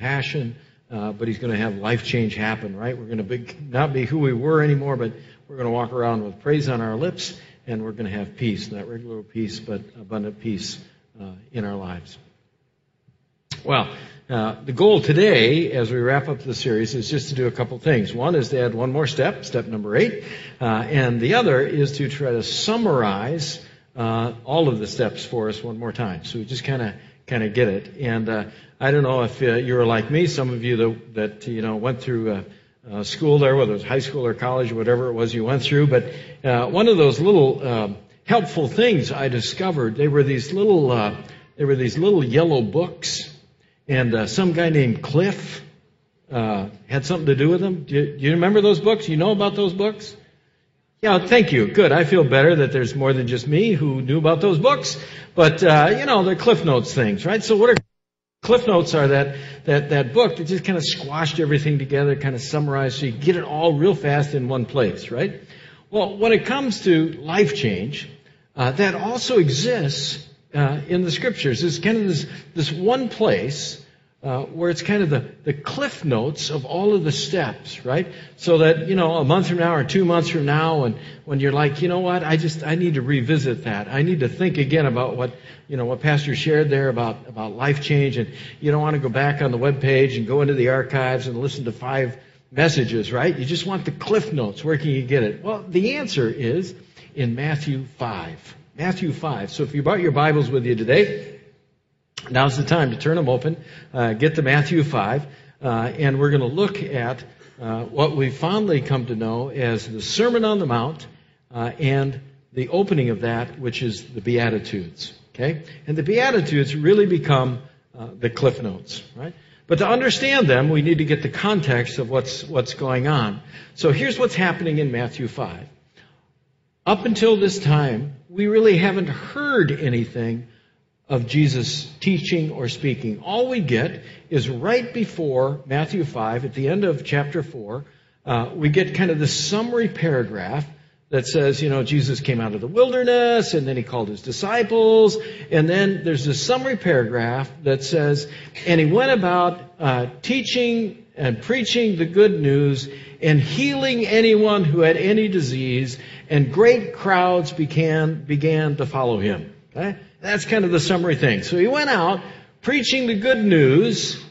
passion, uh, but he's going to have life change happen, right? We're going to be, not be who we were anymore, but we're going to walk around with praise on our lips, and we're going to have peace, not regular peace, but abundant peace uh, in our lives. Well, uh, the goal today, as we wrap up the series, is just to do a couple things. One is to add one more step, step number eight, uh, and the other is to try to summarize uh, all of the steps for us one more time. So we just kind of kind of get it. And uh, I don't know if uh, you're like me, some of you that, that you know went through uh, uh, school there, whether it was high school or college or whatever it was you went through. But uh, one of those little um, helpful things I discovered, they were these little uh, they were these little yellow books, and uh, some guy named Cliff uh, had something to do with them. Do you, do you remember those books? You know about those books? Yeah, thank you. Good. I feel better that there's more than just me who knew about those books. But, uh, you know, they're Cliff Notes things, right? So what are Cliff Notes are that, that, that book that just kind of squashed everything together, kind of summarized so you get it all real fast in one place, right? Well, when it comes to life change, uh, that also exists uh, in the scriptures. It's kind of this, this one place uh, where it's kind of the, the cliff notes of all of the steps, right? So that, you know, a month from now or two months from now, and when you're like, you know what, I just, I need to revisit that. I need to think again about what, you know, what Pastor shared there about, about life change, and you don't want to go back on the web page and go into the archives and listen to five messages, right? You just want the cliff notes. Where can you get it? Well, the answer is in Matthew 5. Matthew 5. So if you brought your Bibles with you today, Now's the time to turn them open, uh, get to Matthew 5, uh, and we're going to look at uh, what we fondly come to know as the Sermon on the Mount uh, and the opening of that, which is the Beatitudes. Okay? And the Beatitudes really become uh, the Cliff Notes, right? But to understand them, we need to get the context of what's, what's going on. So here's what's happening in Matthew 5. Up until this time, we really haven't heard anything of Jesus teaching or speaking. All we get is right before Matthew 5, at the end of chapter 4, uh, we get kind of the summary paragraph that says, you know, Jesus came out of the wilderness and then he called his disciples. And then there's a summary paragraph that says, and he went about uh, teaching and preaching the good news and healing anyone who had any disease, and great crowds began, began to follow him. Okay? That's kind of the summary thing. So he went out preaching the good news,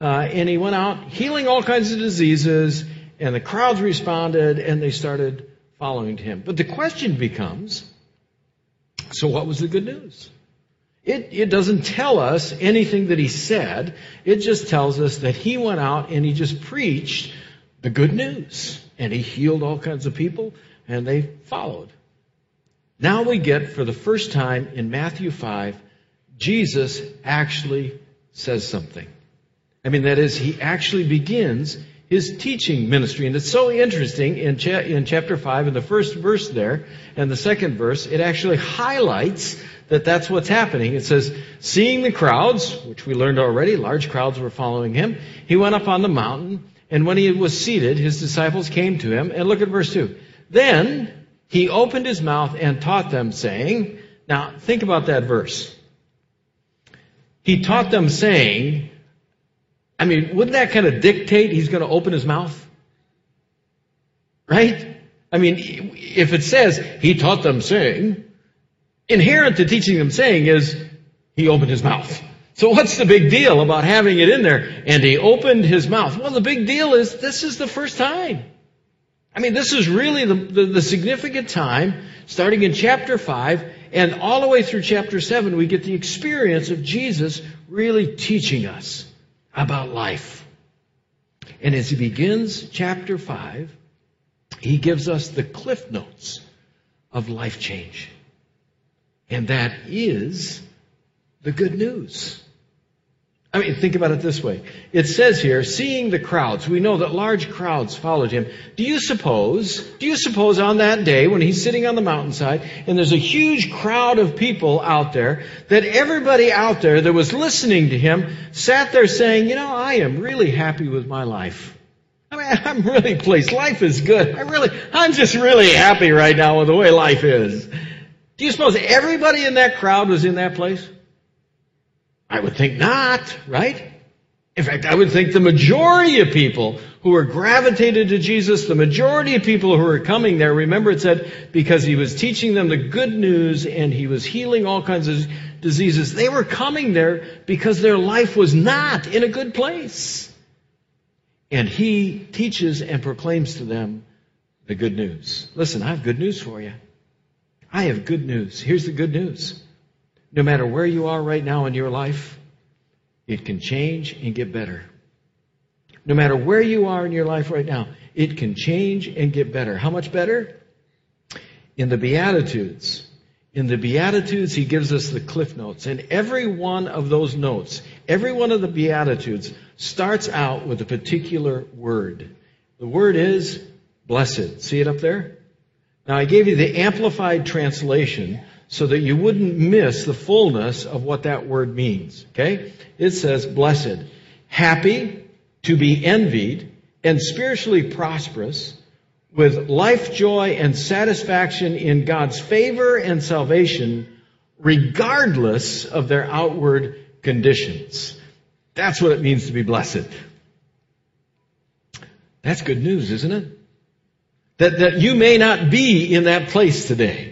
uh, and he went out healing all kinds of diseases, and the crowds responded, and they started following him. But the question becomes, so what was the good news? It, it doesn't tell us anything that he said. It just tells us that he went out and he just preached the good news. And he healed all kinds of people, and they followed. Now we get, for the first time in Matthew 5, Jesus actually says something. I mean, that is, he actually begins his teaching ministry. And it's so interesting in, cha- in chapter 5, in the first verse there, and the second verse, it actually highlights that that's what's happening. It says, seeing the crowds, which we learned already, large crowds were following him, he went up on the mountain, and when he was seated, his disciples came to him, and look at verse 2. Then he opened his mouth and taught them, saying, Now, think about that verse. He taught them, saying, I mean, wouldn't that kind of dictate he's going to open his mouth? Right? I mean, if it says, he taught them, saying, inherent to teaching them saying is, he opened his mouth. So what's the big deal about having it in there? And he opened his mouth. Well, the big deal is this is the first time. I mean, this is really the, the, the, significant time, starting in chapter 5 and all the way through chapter 7, we get the experience of Jesus really teaching us about life. And as he begins chapter 5, he gives us the cliff notes of life change. And that is the good news. I mean, think about it this way. It says here, seeing the crowds. We know that large crowds followed him. Do you suppose, do you suppose on that day when he's sitting on the mountainside and there's a huge crowd of people out there, that everybody out there that was listening to him sat there saying, you know, I am really happy with my life. I mean, I'm really pleased. Life is good. I really, I'm just really happy right now with the way life is. Do you suppose everybody in that crowd was in that place? I would think not, right? In fact, I would think the majority of people who were gravitated to Jesus, the majority of people who were coming there, remember it said, because he was teaching them the good news and he was healing all kinds of diseases. They were coming there because their life was not in a good place. And he teaches and proclaims to them the good news. Listen, I have good news for you. I have good news. Here's the good news. No matter where you are right now in your life, it can change and get better. No matter where you are in your life right now, it can change and get better. How much better? In the Beatitudes. In the Beatitudes, he gives us the cliff notes. And every one of those notes, every one of the Beatitudes starts out with a particular word. The word is blessed. See it up there? Now I gave you the amplified translation so that you wouldn't miss the fullness of what that word means. Okay? It says blessed, happy, to be envied, and spiritually prosperous, with life joy and satisfaction in God's favor and salvation, regardless of their outward conditions. That's what it means to be blessed. That's good news, isn't it? That, that you may not be in that place today.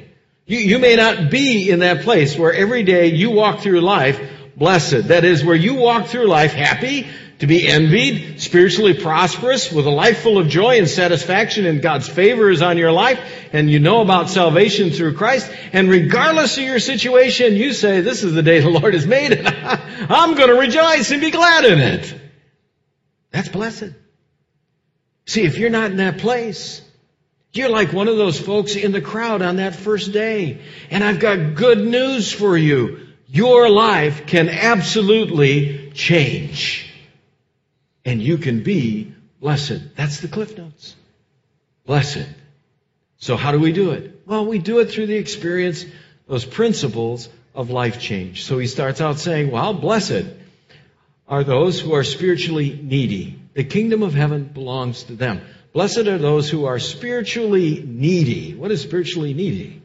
You, you may not be in that place where every day you walk through life blessed. That is where you walk through life happy, to be envied, spiritually prosperous, with a life full of joy and satisfaction, and God's favor is on your life, and you know about salvation through Christ, and regardless of your situation, you say, this is the day the Lord has made, and I'm going to rejoice and be glad in it. That's blessed. See, if you're not in that place, you're like one of those folks in the crowd on that first day. And I've got good news for you. Your life can absolutely change and you can be blessed. That's the Cliff Notes. Blessed. So how do we do it? Well, we do it through the experience, those principles of life change. So he starts out saying, well, blessed are those who are spiritually needy. The kingdom of heaven belongs to them. Blessed are those who are spiritually needy. What is spiritually needy?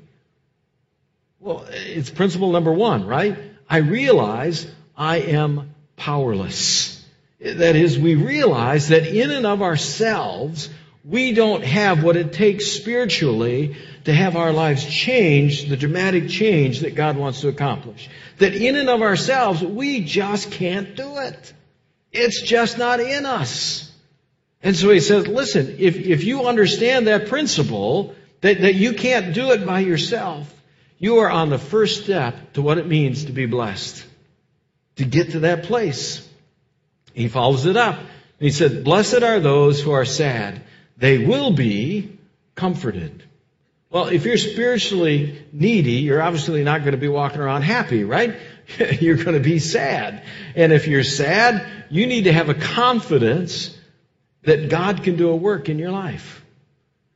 Well, it's principle number one, right? I realize I am powerless. That is, we realize that in and of ourselves, we don't have what it takes spiritually to have our lives change, the dramatic change that God wants to accomplish. That in and of ourselves, we just can't do it. It's just not in us. And so he says, listen, if, if you understand that principle, that, that you can't do it by yourself, you are on the first step to what it means to be blessed. To get to that place. He follows it up. He said, Blessed are those who are sad. They will be comforted. Well, if you're spiritually needy, you're obviously not going to be walking around happy, right? you're going to be sad. And if you're sad, you need to have a confidence that God can do a work in your life.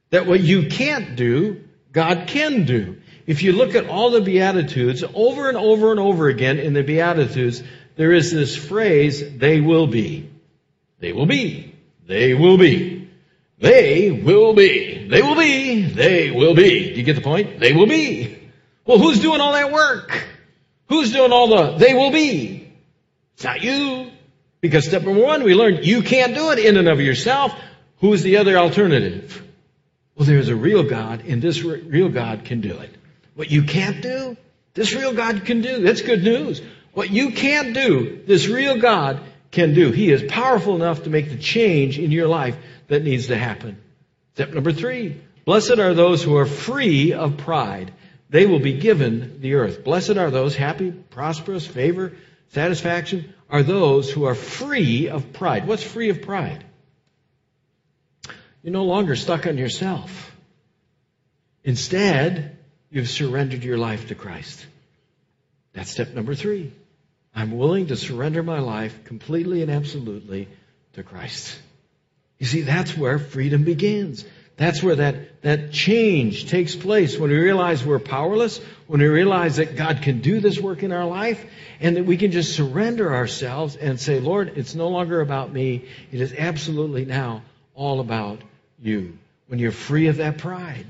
That what you can't do, God can do. If you look at all the Beatitudes, over and over and over again in the Beatitudes, there is this phrase, they will be. They will be. They will be. They will be. They will be. They will be. Do you get the point? They will be. Well, who's doing all that work? Who's doing all the they will be? It's not you. Because step number one, we learned you can't do it in and of yourself. Who's the other alternative? Well, there's a real God, and this real God can do it. What you can't do, this real God can do. That's good news. What you can't do, this real God can do. He is powerful enough to make the change in your life that needs to happen. Step number three. Blessed are those who are free of pride. They will be given the earth. Blessed are those happy, prosperous, favor, satisfaction are those who are free of pride. What's free of pride? You're no longer stuck on yourself. Instead, you've surrendered your life to Christ. That's step number three. I'm willing to surrender my life completely and absolutely to Christ. You see, that's where freedom begins. That's where that, that change takes place when we realize we're powerless, when we realize that God can do this work in our life, and that we can just surrender ourselves and say, Lord, it's no longer about me. It is absolutely now all about you. When you're free of that pride,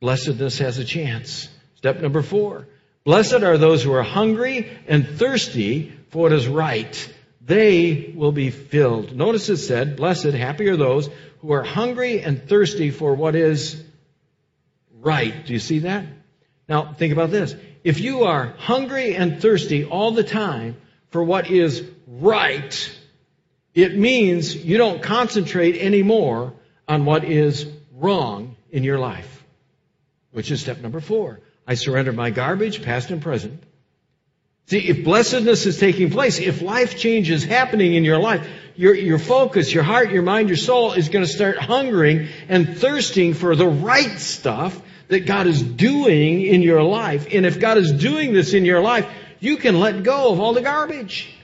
blessedness has a chance. Step number four Blessed are those who are hungry and thirsty for what is right. They will be filled. Notice it said, Blessed, happy are those who are hungry and thirsty for what is right. Do you see that? Now, think about this. If you are hungry and thirsty all the time for what is right, it means you don't concentrate anymore on what is wrong in your life, which is step number four. I surrender my garbage, past and present. See, if blessedness is taking place, if life change is happening in your life, your, your focus, your heart, your mind, your soul is going to start hungering and thirsting for the right stuff that God is doing in your life. And if God is doing this in your life, you can let go of all the garbage.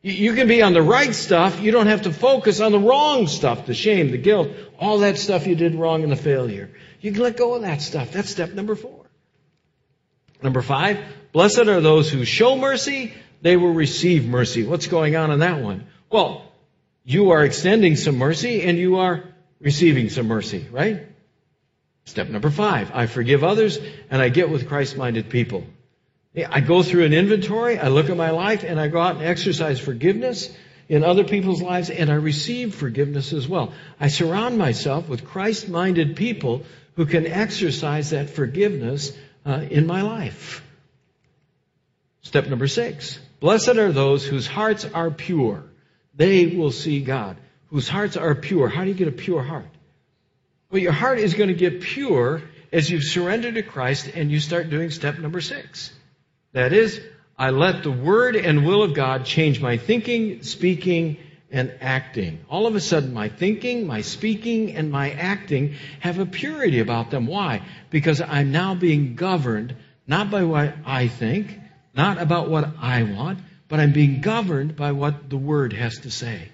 You can be on the right stuff. You don't have to focus on the wrong stuff, the shame, the guilt, all that stuff you did wrong and the failure. You can let go of that stuff. That's step number four. Number five, blessed are those who show mercy. They will receive mercy. What's going on in that one? Well, you are extending some mercy and you are receiving some mercy, right? Step number five, I forgive others and I get with Christ-minded people. I go through an inventory, I look at my life, and I go out and exercise forgiveness in other people's lives, and I receive forgiveness as well. I surround myself with Christ-minded people who can exercise that forgiveness uh, in my life. Step number six. Blessed are those whose hearts are pure. They will see God. Whose hearts are pure. How do you get a pure heart? Well, your heart is going to get pure as you surrender to Christ and you start doing step number six. That is, I let the Word and will of God change my thinking, speaking, and acting. All of a sudden, my thinking, my speaking, and my acting have a purity about them. Why? Because I'm now being governed not by what I think, not about what I want, but I'm being governed by what the Word has to say.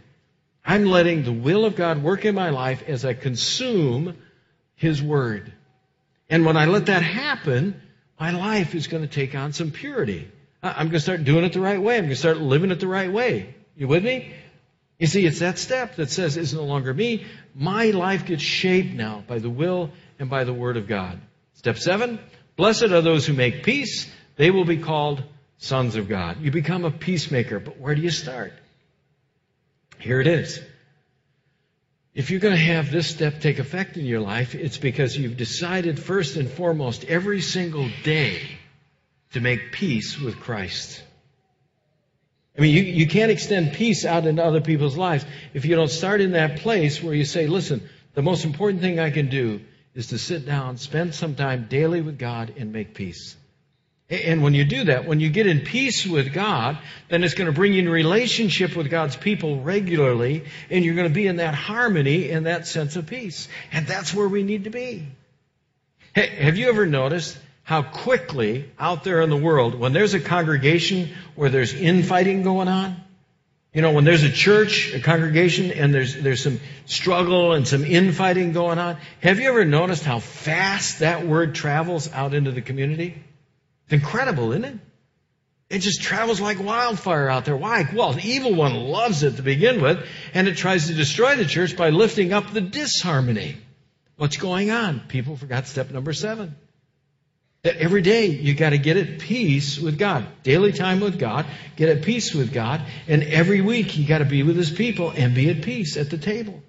I'm letting the will of God work in my life as I consume His Word. And when I let that happen, my life is going to take on some purity. I'm going to start doing it the right way. I'm going to start living it the right way. You with me? You see, it's that step that says it's no longer me. My life gets shaped now by the will and by the Word of God. Step seven, blessed are those who make peace. They will be called sons of God. You become a peacemaker, but where do you start? Here it is. If you're going to have this step take effect in your life, it's because you've decided first and foremost every single day to make peace with Christ. I mean, you, you can't extend peace out into other people's lives if you don't start in that place where you say, listen, the most important thing I can do is to sit down, spend some time daily with God, and make peace. And when you do that, when you get in peace with God, then it's going to bring you in relationship with God's people regularly, and you're going to be in that harmony and that sense of peace. And that's where we need to be. Hey, have you ever noticed how quickly out there in the world, when there's a congregation where there's infighting going on, you know, when there's a church, a congregation, and there's, there's some struggle and some infighting going on, have you ever noticed how fast that word travels out into the community? It's incredible, isn't it? It just travels like wildfire out there. Why? Well, the evil one loves it to begin with, and it tries to destroy the church by lifting up the disharmony. What's going on? People forgot step number seven. That every day you got to get at peace with God. Daily time with God, get at peace with God, and every week you got to be with His people and be at peace at the table.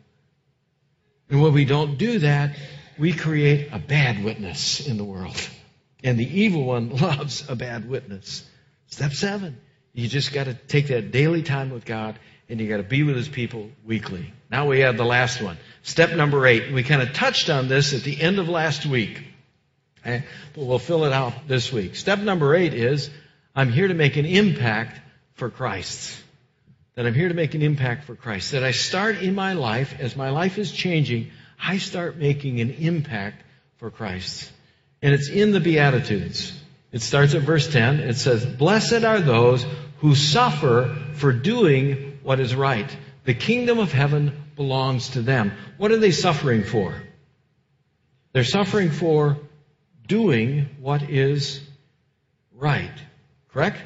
And when we don't do that, we create a bad witness in the world. And the evil one loves a bad witness. Step seven. You just got to take that daily time with God and you got to be with his people weekly. Now we have the last one. Step number eight. We kind of touched on this at the end of last week. Okay? But we'll fill it out this week. Step number eight is I'm here to make an impact for Christ. That I'm here to make an impact for Christ. That I start in my life, as my life is changing, I start making an impact for Christ. And it's in the Beatitudes. It starts at verse 10. It says, Blessed are those who suffer for doing what is right. The kingdom of heaven belongs to them. What are they suffering for? They're suffering for doing what is right. Correct?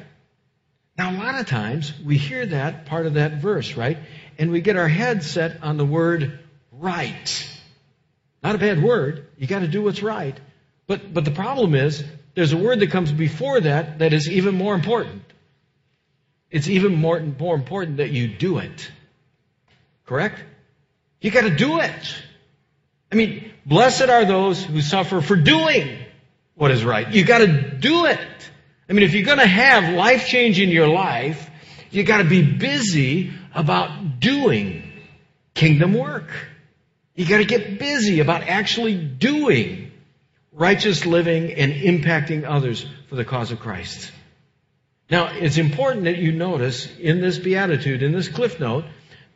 Now, a lot of times we hear that part of that verse, right? And we get our head set on the word right. Not a bad word. You got to do what's right. But, but the problem is, there's a word that comes before that that is even more important. It's even more, more important that you do it. Correct? You got to do it. I mean, blessed are those who suffer for doing what is right. You got to do it. I mean, if you're to have life change in your life, you got to be busy about doing kingdom work. You got to get busy about actually doing righteous living and impacting others for the cause of Christ. Now, it's important that you notice in this beatitude, in this cliff note,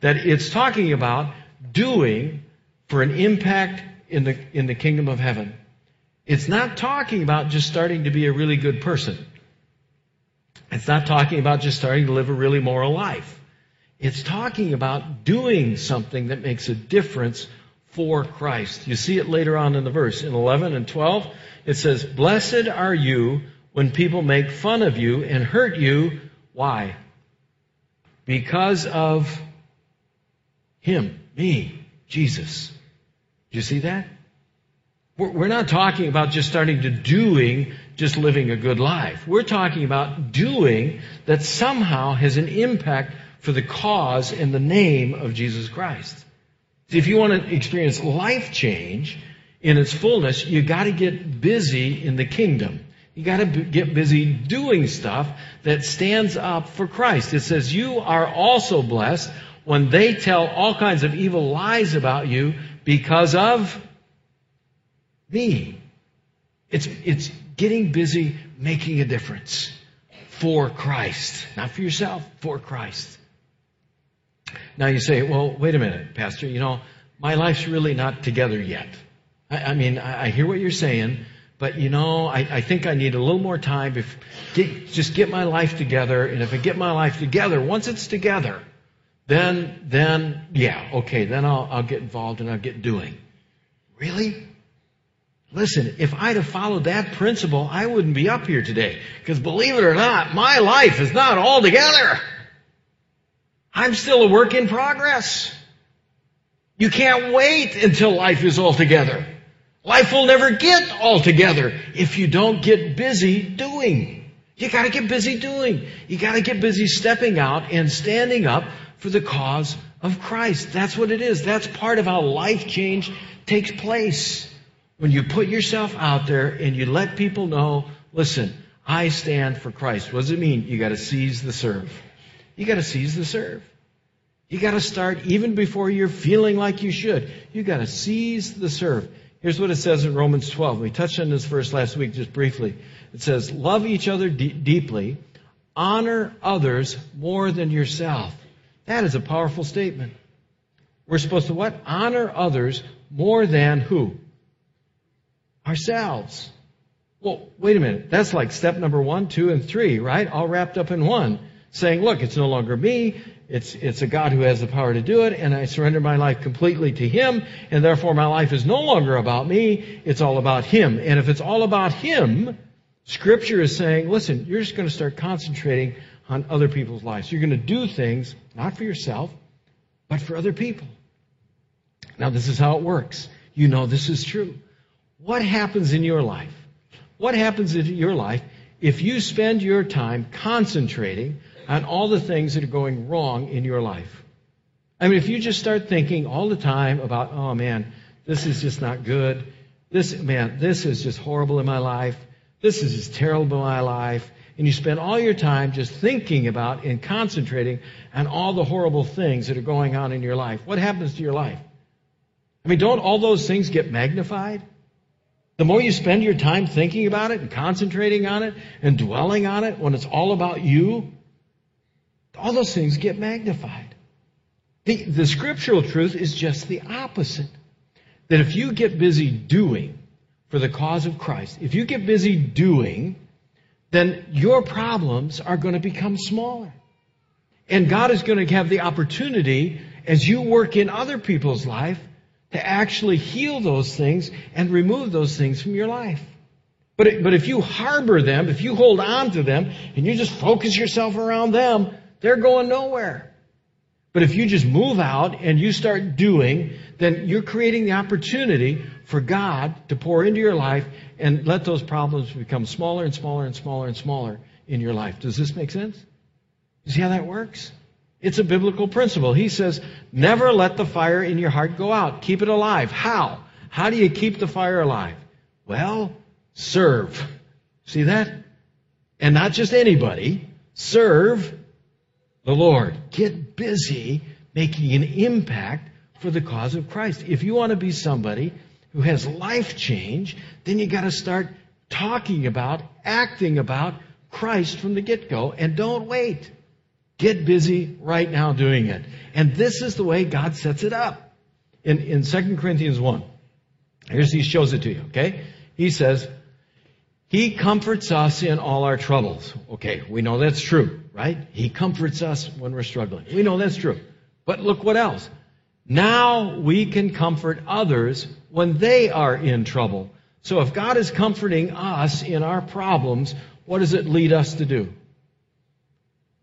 that it's talking about doing for an impact in the, in the kingdom of heaven. It's not talking about just starting to be a really good person. It's not talking about just starting to live a really moral life. It's talking about doing something that makes a difference for Christ. You see it later on in the verse. In 11 and 12, it says, Blessed are you when people make fun of you and hurt you. Why? Because of Him, me, Jesus. Do you see that? We're not talking about just starting to doing, just living a good life. We're talking about doing that somehow has an impact for the cause and the name of Jesus Christ. If you want to experience life change in its fullness, you got to get busy in the kingdom. You got to get busy doing stuff that stands up for Christ. It says, You are also blessed when they tell all kinds of evil lies about you because of me. It's, it's getting busy making a difference for Christ. Not for yourself, for Christ. Now you say, well, wait a minute, Pastor, you know, my life's really not together yet. I, I mean, I, I, hear what you're saying, but you know, I, I think I need a little more time. If, get, just get my life together, and if I get my life together, once it's together, then, then, yeah, okay, then I'll, I'll get involved and I'll get doing. Really? Listen, if I'd have followed that principle, I wouldn't be up here today. Because believe it or not, my life is not all together. I'm still a work in progress. You can't wait until life is all together. Life will never get all together if you don't get busy doing. You gotta get busy doing. You gotta get busy stepping out and standing up for the cause of Christ. That's what it is. That's part of how life change takes place. When you put yourself out there and you let people know, listen, I stand for Christ. What does it mean? You gotta seize the serve. You gotta seize the serve. You gotta start even before you're feeling like you should. You gotta seize the serve. Here's what it says in Romans 12. We touched on this verse last week just briefly. It says, love each other de- deeply, honor others more than yourself. That is a powerful statement. We're supposed to what? Honor others more than who? Ourselves. Well, wait a minute. That's like step number one, two, and three, right? All wrapped up in one. Saying, look, it's no longer me. It's, it's a God who has the power to do it, and I surrender my life completely to Him, and therefore my life is no longer about me. It's all about Him. And if it's all about Him, Scripture is saying, listen, you're just going to start concentrating on other people's lives. You're going to do things, not for yourself, but for other people. Now, this is how it works. You know this is true. What happens in your life? What happens in your life if you spend your time concentrating on all the things that are going wrong in your life? I mean, if you just start thinking all the time about, oh man, this is just not good. This, man, this is just horrible in my life. This is just terrible in my life. And you spend all your time just thinking about and concentrating on all the horrible things that are going on in your life. What happens to your life? I mean, don't all those things get magnified? The more you spend your time thinking about it and concentrating on it and dwelling on it when it's all about you, all those things get magnified. The, the scriptural truth is just the opposite. That if you get busy doing for the cause of Christ, if you get busy doing, then your problems are going to become smaller. And God is going to have the opportunity as you work in other people's life to actually heal those things and remove those things from your life. But, it, but if you harbor them, if you hold on to them, and you just focus yourself around them, they're going nowhere. But if you just move out and you start doing, then you're creating the opportunity for God to pour into your life and let those problems become smaller and smaller and smaller and smaller in your life. Does this make sense? You see how that works? It's a biblical principle. He says, never let the fire in your heart go out. Keep it alive. How? How do you keep the fire alive? Well, serve. See that? And not just anybody. Serve the Lord. Get busy making an impact for the cause of Christ. If you want to be somebody who has life change, then you got to start talking about, acting about Christ from the get-go and don't wait. Get busy right now doing it. And this is the way God sets it up. In, in 2 Corinthians 1, here's he shows it to you, okay? He says, He comforts us in all our troubles. Okay, we know that's true, right? He comforts us when we're struggling. We know that's true. But look what else. Now we can comfort others when they are in trouble. So if God is comforting us in our problems, what does it lead us to do?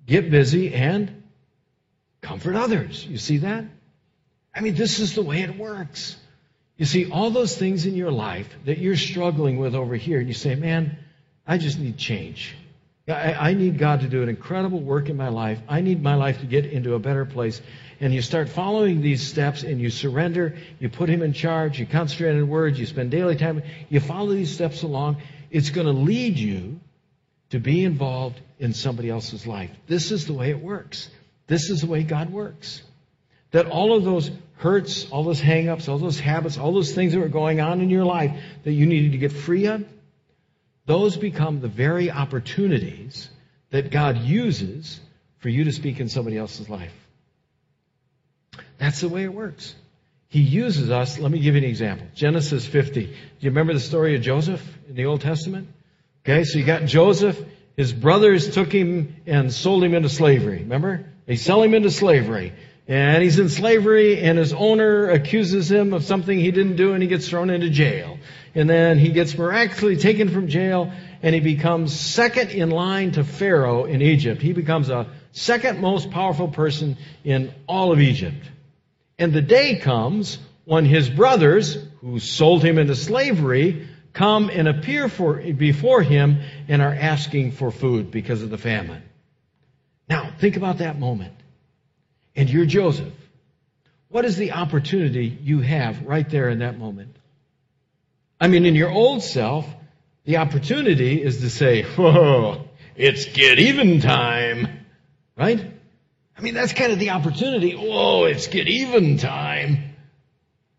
Get busy and comfort others. You see that? I mean, this is the way it works. You see, all those things in your life that you're struggling with over here, and you say, man, I just need change. I, I need God to do an incredible work in my life. I need my life to get into a better place and you start following these steps and you surrender, you put Him in charge, you concentrate on words, you spend daily time, you follow these steps along, it's going to lead you to be involved in somebody else's life. This is the way it works. This is the way God works. That all of those hurts, all those hangups, all those habits, all those things that were going on in your life that you needed to get free of, those become the very opportunities that God uses for you to speak in somebody else's life. That's the way it works. He uses us. Let me give you an example. Genesis 50. Do you remember the story of Joseph in the Old Testament? Okay, so you got Joseph. His brothers took him and sold him into slavery. Remember? They sell him into slavery. And he's in slavery and his owner accuses him of something he didn't do and he gets thrown into jail. And then he gets miraculously taken from jail and he becomes second in line to Pharaoh in Egypt. He becomes a second most powerful person in all of Egypt. And the day comes when his brothers, who sold him into slavery, come and appear for, before him and are asking for food because of the famine. Now, think about that moment. And you're Joseph. What is the opportunity you have right there in that moment? I mean, in your old self, the opportunity is to say, whoa, it's get even time. Right? I mean, that's kind of the opportunity. Whoa, it's get even time.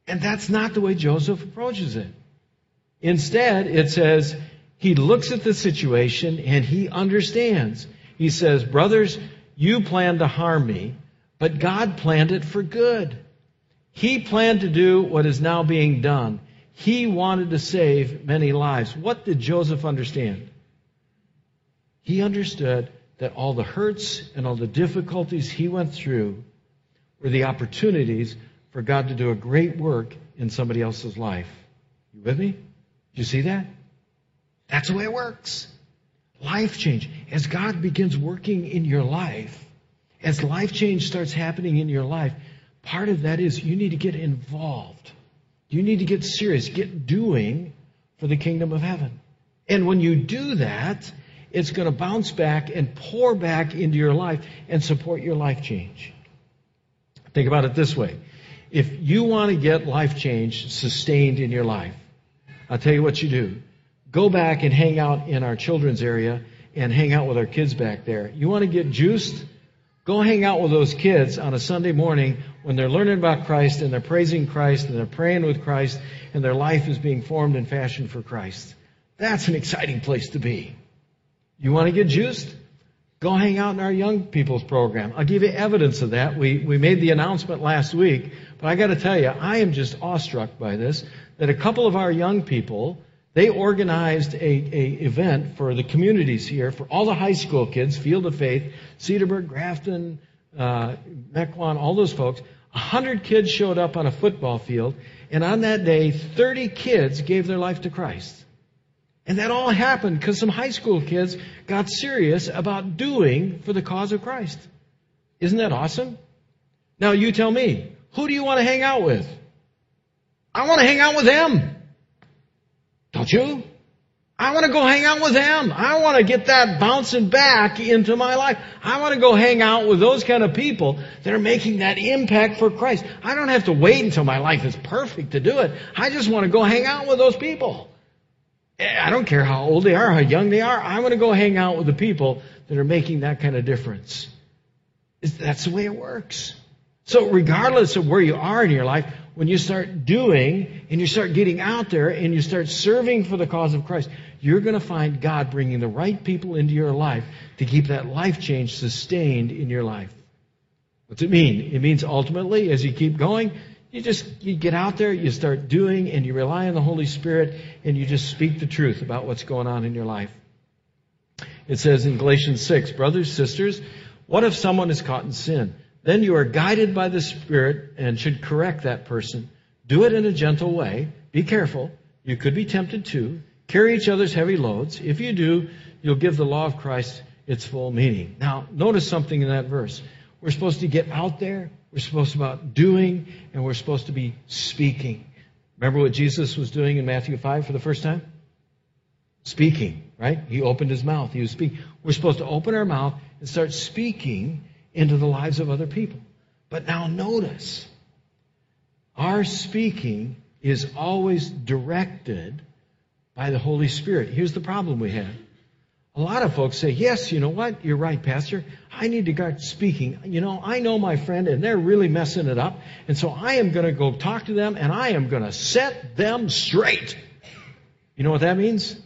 And that's not the way Joseph approaches it. Instead, it says he looks at the situation and he understands. He says, Brothers, you planned to harm me, but God planned it for good. He planned to do what is now being done. He wanted to save many lives. What did Joseph understand? He understood that all the hurts and all the difficulties he went through were the opportunities for God to do a great work in somebody else's life. You with me? You see that? That's the way it works. Life change. As God begins working in your life, as life change starts happening in your life, part of that is you need to get involved. You need to get serious, get doing for the kingdom of heaven. And when you do that, it's going to bounce back and pour back into your life and support your life change. Think about it this way. If you want to get life change sustained in your life, I'll tell you what you do. Go back and hang out in our children's area and hang out with our kids back there. You want to get juiced? Go hang out with those kids on a Sunday morning when they're learning about Christ and they're praising Christ and they're praying with Christ and their life is being formed and fashioned for Christ. That's an exciting place to be. You want to get juiced? Go hang out in our young people's program. I'll give you evidence of that. We, we made the announcement last week, but I got to tell you, I am just awestruck by this, that a couple of our young people, they organized a, a event for the communities here, for all the high school kids, Field of Faith, Cedarburg, Grafton, uh, Mequon, all those folks. A hundred kids showed up on a football field, and on that day, 30 kids gave their life to Christ. And that all happened because some high school kids got serious about doing for the cause of Christ. Isn't that awesome? Now you tell me, who do you want to hang out with? I want to hang out with them. Don't you? I want to go hang out with them. I want to get that bouncing back into my life. I want to go hang out with those kind of people that are making that impact for Christ. I don't have to wait until my life is perfect to do it. I just want to go hang out with those people. Eh, I don't care how old they are, how young they are. I want to go hang out with the people that are making that kind of difference. That's the way it works. So regardless of where you are in your life, when you start doing and you start getting out there and you start serving for the cause of Christ, you're going to find God bringing the right people into your life to keep that life change sustained in your life. What's it mean? It means ultimately, as you keep going, you just you get out there, you start doing, and you rely on the Holy Spirit, and you just speak the truth about what's going on in your life. It says in Galatians 6, brothers, sisters, what if someone is caught in sin? Then you are guided by the Spirit and should correct that person. Do it in a gentle way. Be careful. You could be tempted to. Carry each other's heavy loads. If you do, you'll give the law of Christ its full meaning. Now, notice something in that verse. We're supposed to get out there, we're supposed to be about doing, and we're supposed to be speaking. Remember what Jesus was doing in Matthew 5 for the first time? Speaking, right? He opened his mouth. He was speaking. We're supposed to open our mouth and start speaking into the lives of other people. But now notice, our speaking is always directed by the Holy Spirit. Here's the problem we have. A lot of folks say, yes, you know what? You're right, Pastor. I need to start speaking. You know, I know my friend and they're really messing it up. And so I am going to go talk to them and I am going to set them straight. You know what that means?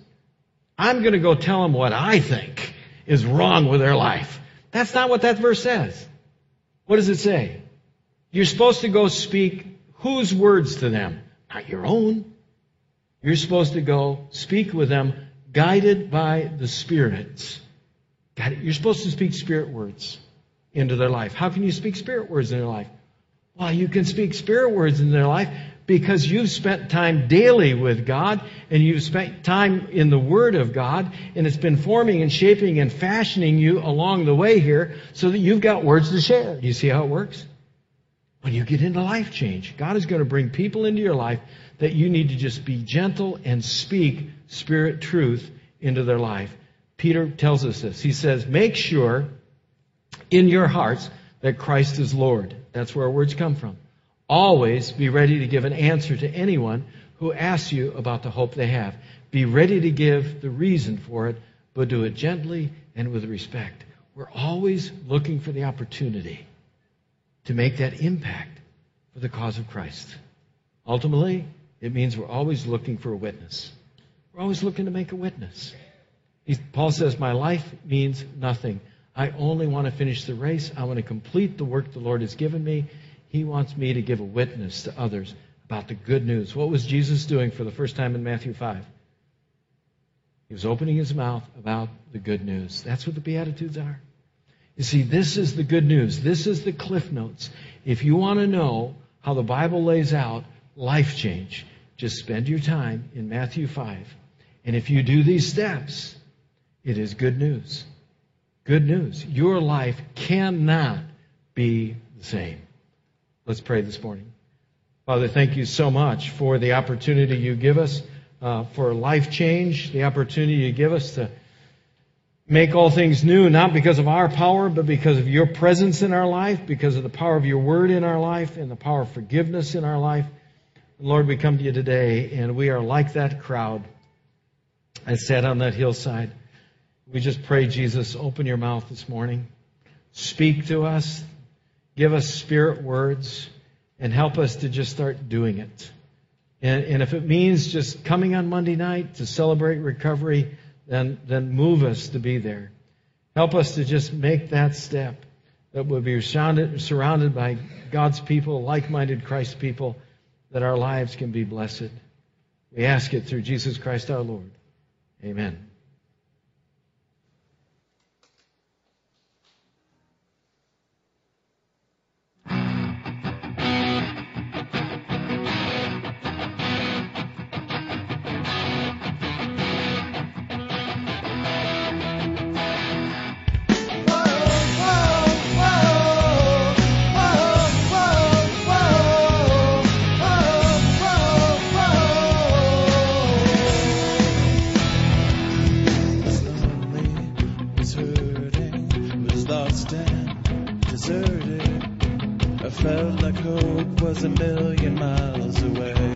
I'm going to go tell them what I think is wrong with their life. That's not what that verse says. What does it say? You're supposed to go speak whose words to them? Not your own. You're supposed to go speak with them guided by the spirits Spirit. You're supposed to speak spirit words into their life. How can you speak spirit words in their life? Well, you can speak spirit words in their life because you've spent time daily with God and you've spent time in the Word of God and it's been forming and shaping and fashioning you along the way here so that you've got words to share. You see how it works? When you get into life change, God is going to bring people into your life that you need to just be gentle and speak spirit truth into their life. Peter tells us this. He says, make sure in your hearts that Christ is Lord. That's where our words come from. Always be ready to give an answer to anyone who asks you about the hope they have. Be ready to give the reason for it, but do it gently and with respect. We're always looking for the opportunity to make that impact for the cause of Christ. Ultimately, it means we're always looking for a witness. We're always looking to make a witness. He, Paul says, My life means nothing. I only want to finish the race. I want to complete the work the Lord has given me. He wants me to give a witness to others about the good news. What was Jesus doing for the first time in Matthew 5? He was opening his mouth about the good news. That's what the Beatitudes are. You see, this is the good news. This is the cliff notes. If you want to know how the Bible lays out life change, just spend your time in Matthew 5. And if you do these steps, it is good news. Good news. Your life cannot be the same. Let's pray this morning. Father, thank you so much for the opportunity you give us uh, for life change, the opportunity you give us to make all things new, not because of our power, but because of your presence in our life, because of the power of your word in our life, and the power of forgiveness in our life. Lord, we come to you today, and we are like that crowd I sat on that hillside. We just pray, Jesus, open your mouth this morning. Speak to us. Give us spirit words and help us to just start doing it. And, and if it means just coming on Monday night to celebrate recovery, then, then move us to be there. Help us to just make that step that we'll be surrounded, surrounded by God's people, like minded Christ people that our lives can be blessed. We ask it through Jesus Christ our Lord. Amen. was a million